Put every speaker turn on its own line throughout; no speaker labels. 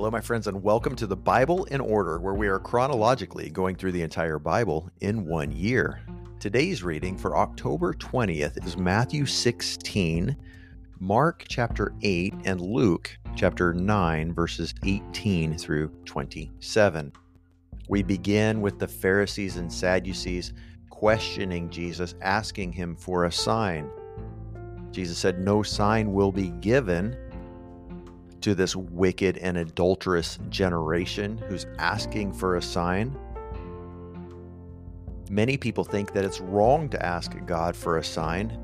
Hello, my friends, and welcome to the Bible in Order, where we are chronologically going through the entire Bible in one year. Today's reading for October 20th is Matthew 16, Mark chapter 8, and Luke chapter 9, verses 18 through 27. We begin with the Pharisees and Sadducees questioning Jesus, asking him for a sign. Jesus said, No sign will be given to this wicked and adulterous generation who's asking for a sign. Many people think that it's wrong to ask God for a sign,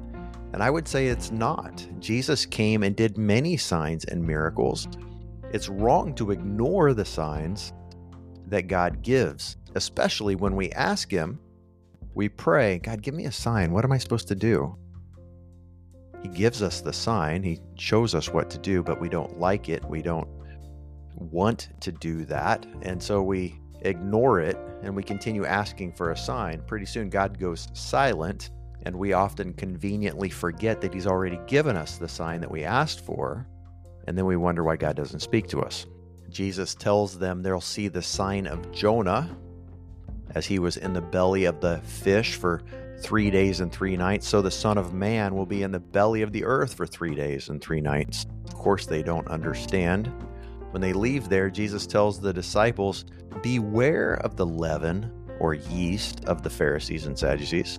and I would say it's not. Jesus came and did many signs and miracles. It's wrong to ignore the signs that God gives, especially when we ask Him, we pray, God, give me a sign. What am I supposed to do? He gives us the sign, He shows us what to do, but we don't like it. We don't want to do that. And so we ignore it and we continue asking for a sign. Pretty soon, God goes silent, and we often conveniently forget that He's already given us the sign that we asked for. And then we wonder why God doesn't speak to us. Jesus tells them they'll see the sign of Jonah as he was in the belly of the fish for three days and three nights, so the Son of Man will be in the belly of the earth for three days and three nights. Of course, they don't understand. When they leave there, Jesus tells the disciples, Beware of the leaven or yeast of the Pharisees and Sadducees.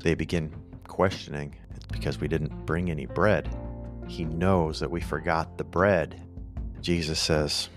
They begin questioning, because we didn't bring any bread. He knows that we forgot the bread. Jesus says,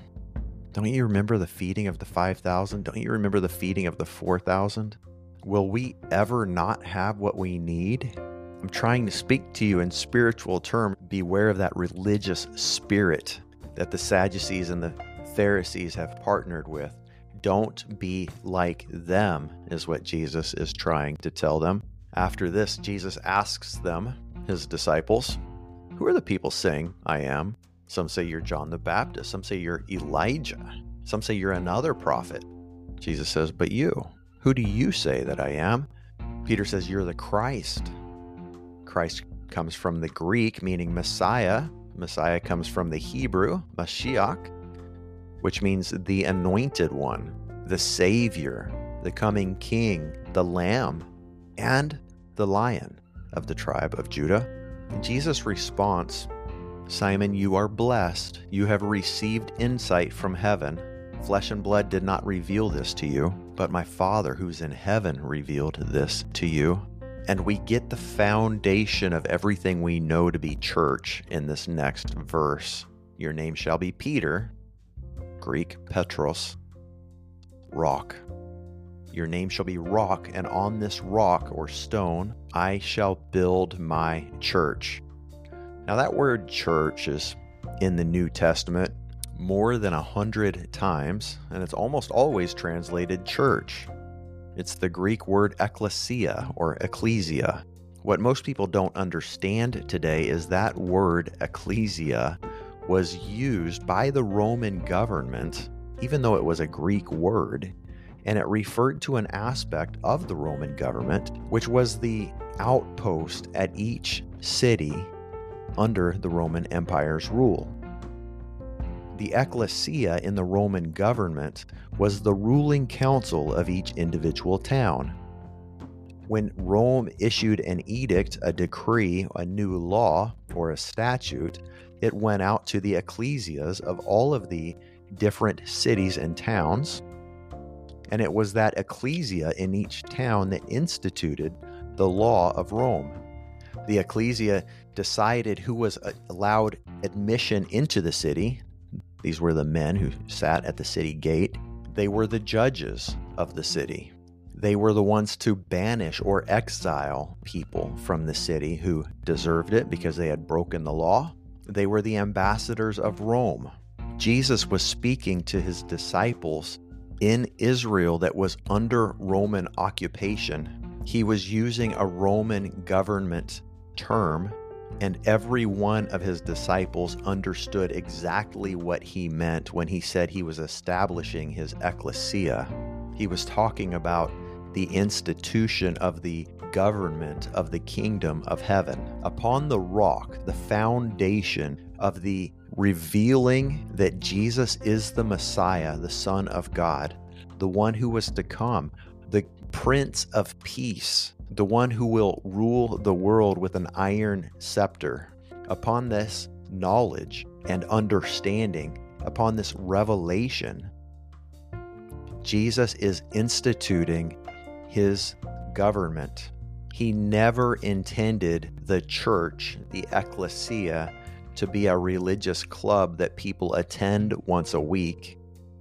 Don't you remember the feeding of the 5,000? Don't you remember the feeding of the 4,000? Will we ever not have what we need? I'm trying to speak to you in spiritual terms. Beware of that religious spirit that the Sadducees and the Pharisees have partnered with. Don't be like them, is what Jesus is trying to tell them. After this, Jesus asks them, his disciples, Who are the people saying I am? Some say you're John the Baptist. Some say you're Elijah. Some say you're another prophet. Jesus says, But you, who do you say that I am? Peter says, You're the Christ. Christ comes from the Greek, meaning Messiah. Messiah comes from the Hebrew, Mashiach, which means the anointed one, the Savior, the coming King, the Lamb, and the Lion of the tribe of Judah. Jesus' response Simon, you are blessed. You have received insight from heaven. Flesh and blood did not reveal this to you, but my Father who's in heaven revealed this to you. And we get the foundation of everything we know to be church in this next verse. Your name shall be Peter, Greek Petros, rock. Your name shall be rock, and on this rock or stone I shall build my church. Now, that word church is in the New Testament more than a hundred times, and it's almost always translated church. It's the Greek word ekklesia or ecclesia. What most people don't understand today is that word ecclesia was used by the Roman government, even though it was a Greek word, and it referred to an aspect of the Roman government, which was the outpost at each city under the Roman Empire's rule. The ecclesia in the Roman government was the ruling council of each individual town. When Rome issued an edict, a decree, a new law, or a statute, it went out to the ecclesias of all of the different cities and towns. And it was that ecclesia in each town that instituted the law of Rome. The ecclesia decided who was allowed admission into the city, these were the men who sat at the city gate. They were the judges of the city. They were the ones to banish or exile people from the city who deserved it because they had broken the law. They were the ambassadors of Rome. Jesus was speaking to his disciples in Israel that was under Roman occupation. He was using a Roman government term and every one of his disciples understood exactly what he meant when he said he was establishing his ecclesia. He was talking about the institution of the government of the kingdom of heaven. Upon the rock, the foundation of the revealing that Jesus is the Messiah, the Son of God, the one who was to come, the Prince of Peace, the one who will rule the world with an iron scepter. Upon this knowledge and understanding, upon this revelation, Jesus is instituting his government. He never intended the church, the ecclesia, to be a religious club that people attend once a week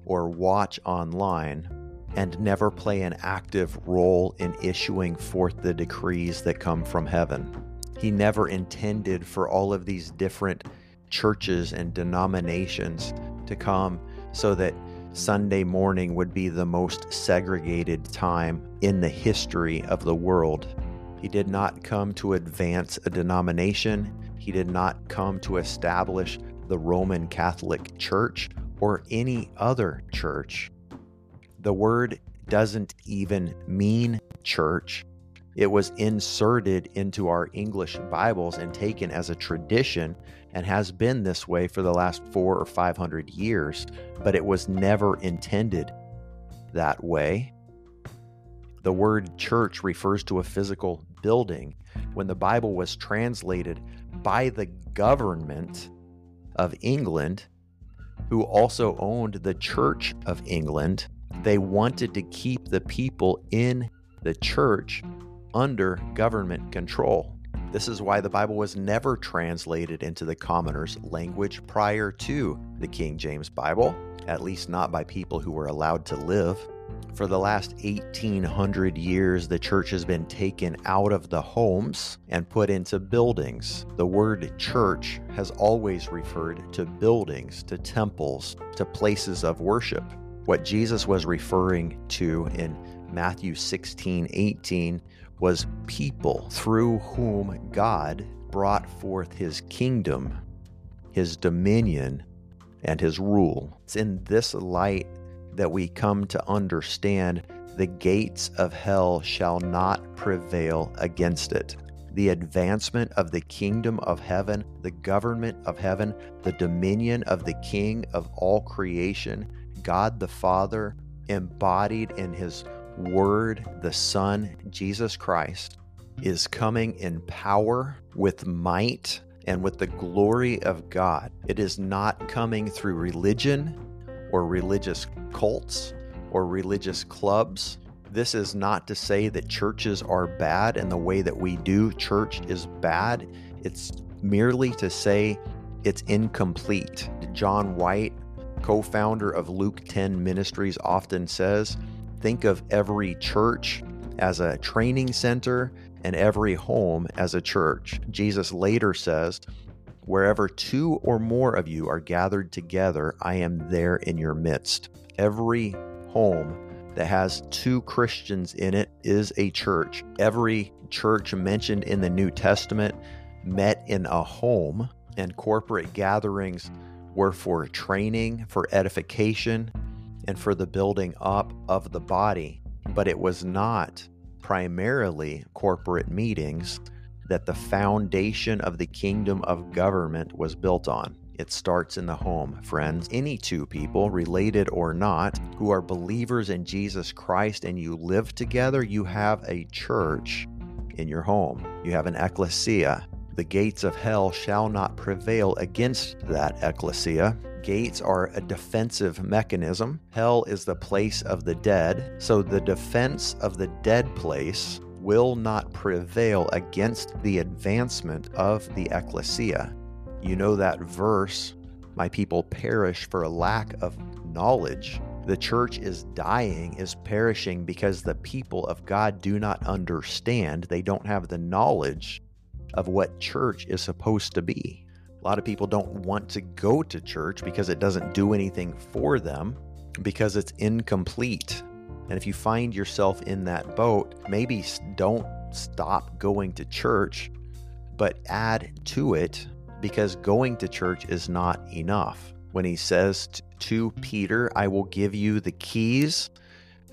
or watch online and never play an active role in issuing forth the decrees that come from heaven. He never intended for all of these different churches and denominations to come so that Sunday morning would be the most segregated time in the history of the world. He did not come to advance a denomination. He did not come to establish the Roman Catholic Church or any other church. The word doesn't even mean church. It was inserted into our English Bibles and taken as a tradition and has been this way for the last four or five hundred years, but it was never intended that way. The word church refers to a physical building. When the Bible was translated by the government of England, who also owned the Church of England, they wanted to keep the people in the church under government control. This is why the Bible was never translated into the commoner's language prior to the King James Bible, at least not by people who were allowed to live. For the last 1800 years, the church has been taken out of the homes and put into buildings. The word church has always referred to buildings, to temples, to places of worship. What Jesus was referring to in Matthew 16 18 was people through whom God brought forth his kingdom, his dominion, and his rule. It's in this light that we come to understand the gates of hell shall not prevail against it. The advancement of the kingdom of heaven, the government of heaven, the dominion of the King of all creation, God the Father, embodied in his Word, the Son, Jesus Christ, is coming in power, with might, and with the glory of God. It is not coming through religion or religious cults or religious clubs. This is not to say that churches are bad and the way that we do church is bad. It's merely to say it's incomplete. John White, co founder of Luke 10 Ministries, often says think of every church as a training center and every home as a church. Jesus later says, Wherever two or more of you are gathered together, I am there in your midst. Every home that has two Christians in it is a church. Every church mentioned in the New Testament met in a home, and corporate gatherings were for training, for edification, and for the building up of the body. But it was not primarily corporate meetings that the foundation of the kingdom of government was built on. It starts in the home, friends. Any two people, related or not, who are believers in Jesus Christ and you live together, you have a church in your home. You have an ecclesia. The gates of hell shall not prevail against that ecclesia. Gates are a defensive mechanism. Hell is the place of the dead. So the defense of the dead place will not prevail against the advancement of the ecclesia. You know that verse, my people perish for a lack of knowledge. The church is dying, is perishing because the people of God do not understand. They don't have the knowledge of what church is supposed to be. A lot of people don't want to go to church because it doesn't do anything for them, because it's incomplete. And if you find yourself in that boat, maybe don't stop going to church, but add to it because going to church is not enough. When he says to Peter, I will give you the keys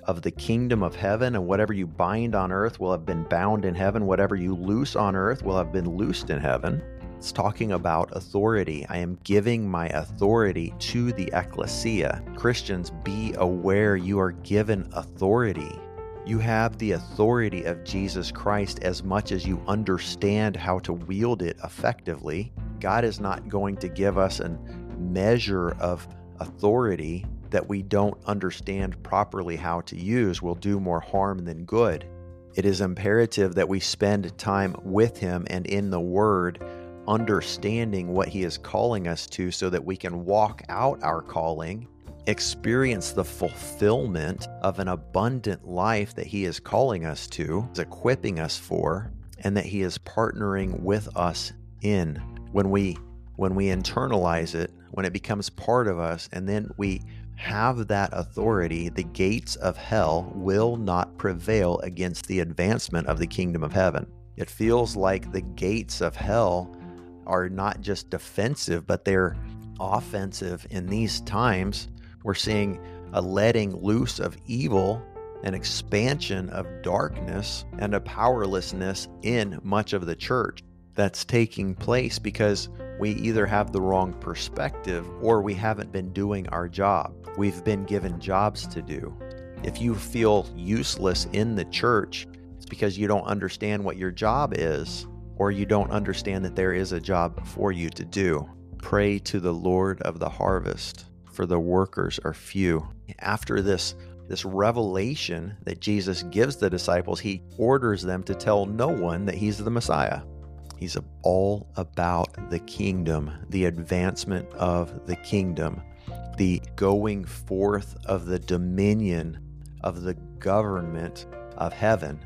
of the kingdom of heaven, and whatever you bind on earth will have been bound in heaven. Whatever you loose on earth will have been loosed in heaven. It's talking about authority. I am giving my authority to the ecclesia. Christians, be aware you are given authority. You have the authority of Jesus Christ as much as you understand how to wield it effectively. God is not going to give us a measure of authority that we don't understand properly how to use will do more harm than good. It is imperative that we spend time with Him and in the Word understanding what He is calling us to so that we can walk out our calling, experience the fulfillment of an abundant life that He is calling us to, is equipping us for, and that He is partnering with us in. When we when we internalize it, when it becomes part of us, and then we have that authority, the gates of hell will not prevail against the advancement of the kingdom of heaven. It feels like the gates of hell are not just defensive, but they're offensive in these times. We're seeing a letting loose of evil, an expansion of darkness, and a powerlessness in much of the church that's taking place because we either have the wrong perspective or we haven't been doing our job. We've been given jobs to do. If you feel useless in the church, it's because you don't understand what your job is or you don't understand that there is a job for you to do. Pray to the Lord of the harvest, for the workers are few. After this this revelation that Jesus gives the disciples, he orders them to tell no one that he's the Messiah. He's all about the kingdom, the advancement of the kingdom, the going forth of the dominion of the government of heaven,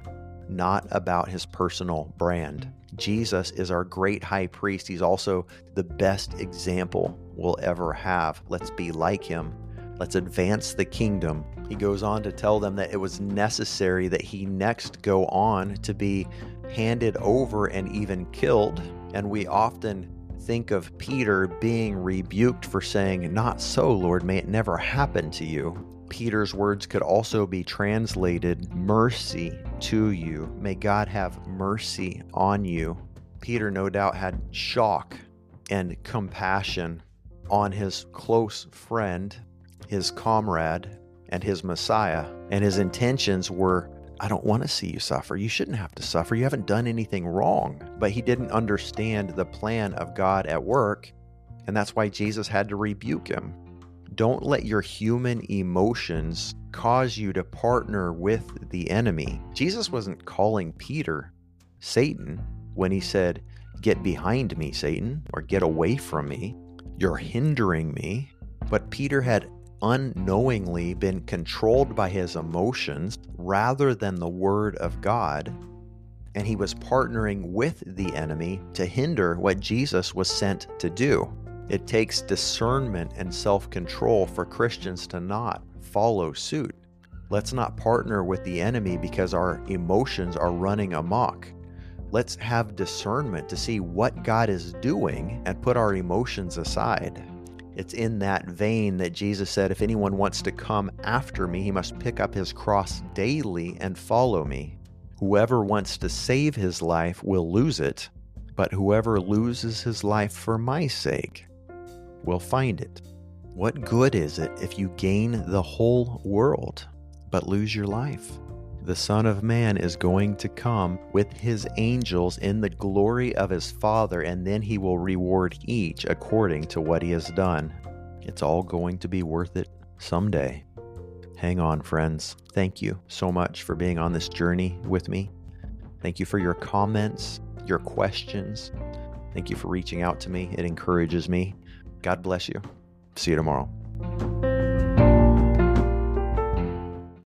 not about his personal brand. Jesus is our great high priest. He's also the best example we'll ever have. Let's be like him. Let's advance the kingdom. He goes on to tell them that it was necessary that he next go on to be handed over and even killed. And we often think of Peter being rebuked for saying, Not so, Lord, may it never happen to you. Peter's words could also be translated mercy to you. May God have mercy on you. Peter, no doubt, had shock and compassion on his close friend, his comrade, and his Messiah. And his intentions were I don't want to see you suffer. You shouldn't have to suffer. You haven't done anything wrong. But he didn't understand the plan of God at work. And that's why Jesus had to rebuke him. Don't let your human emotions cause you to partner with the enemy. Jesus wasn't calling Peter Satan when he said, Get behind me, Satan, or get away from me. You're hindering me. But Peter had unknowingly been controlled by his emotions rather than the Word of God. And he was partnering with the enemy to hinder what Jesus was sent to do. It takes discernment and self control for Christians to not follow suit. Let's not partner with the enemy because our emotions are running amok. Let's have discernment to see what God is doing and put our emotions aside. It's in that vein that Jesus said, If anyone wants to come after me, he must pick up his cross daily and follow me. Whoever wants to save his life will lose it, but whoever loses his life for my sake will find it. What good is it if you gain the whole world but lose your life? The Son of Man is going to come with his angels in the glory of his Father, and then he will reward each according to what he has done. It's all going to be worth it someday. Hang on, friends. Thank you so much for being on this journey with me. Thank you for your comments, your questions. Thank you for reaching out to me. It encourages me. God bless you. See you tomorrow.